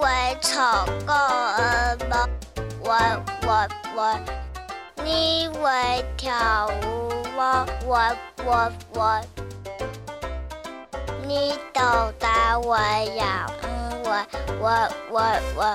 喂草狗儿吗？我我我你会跳舞吗我我我你都得我呀嗯我我我我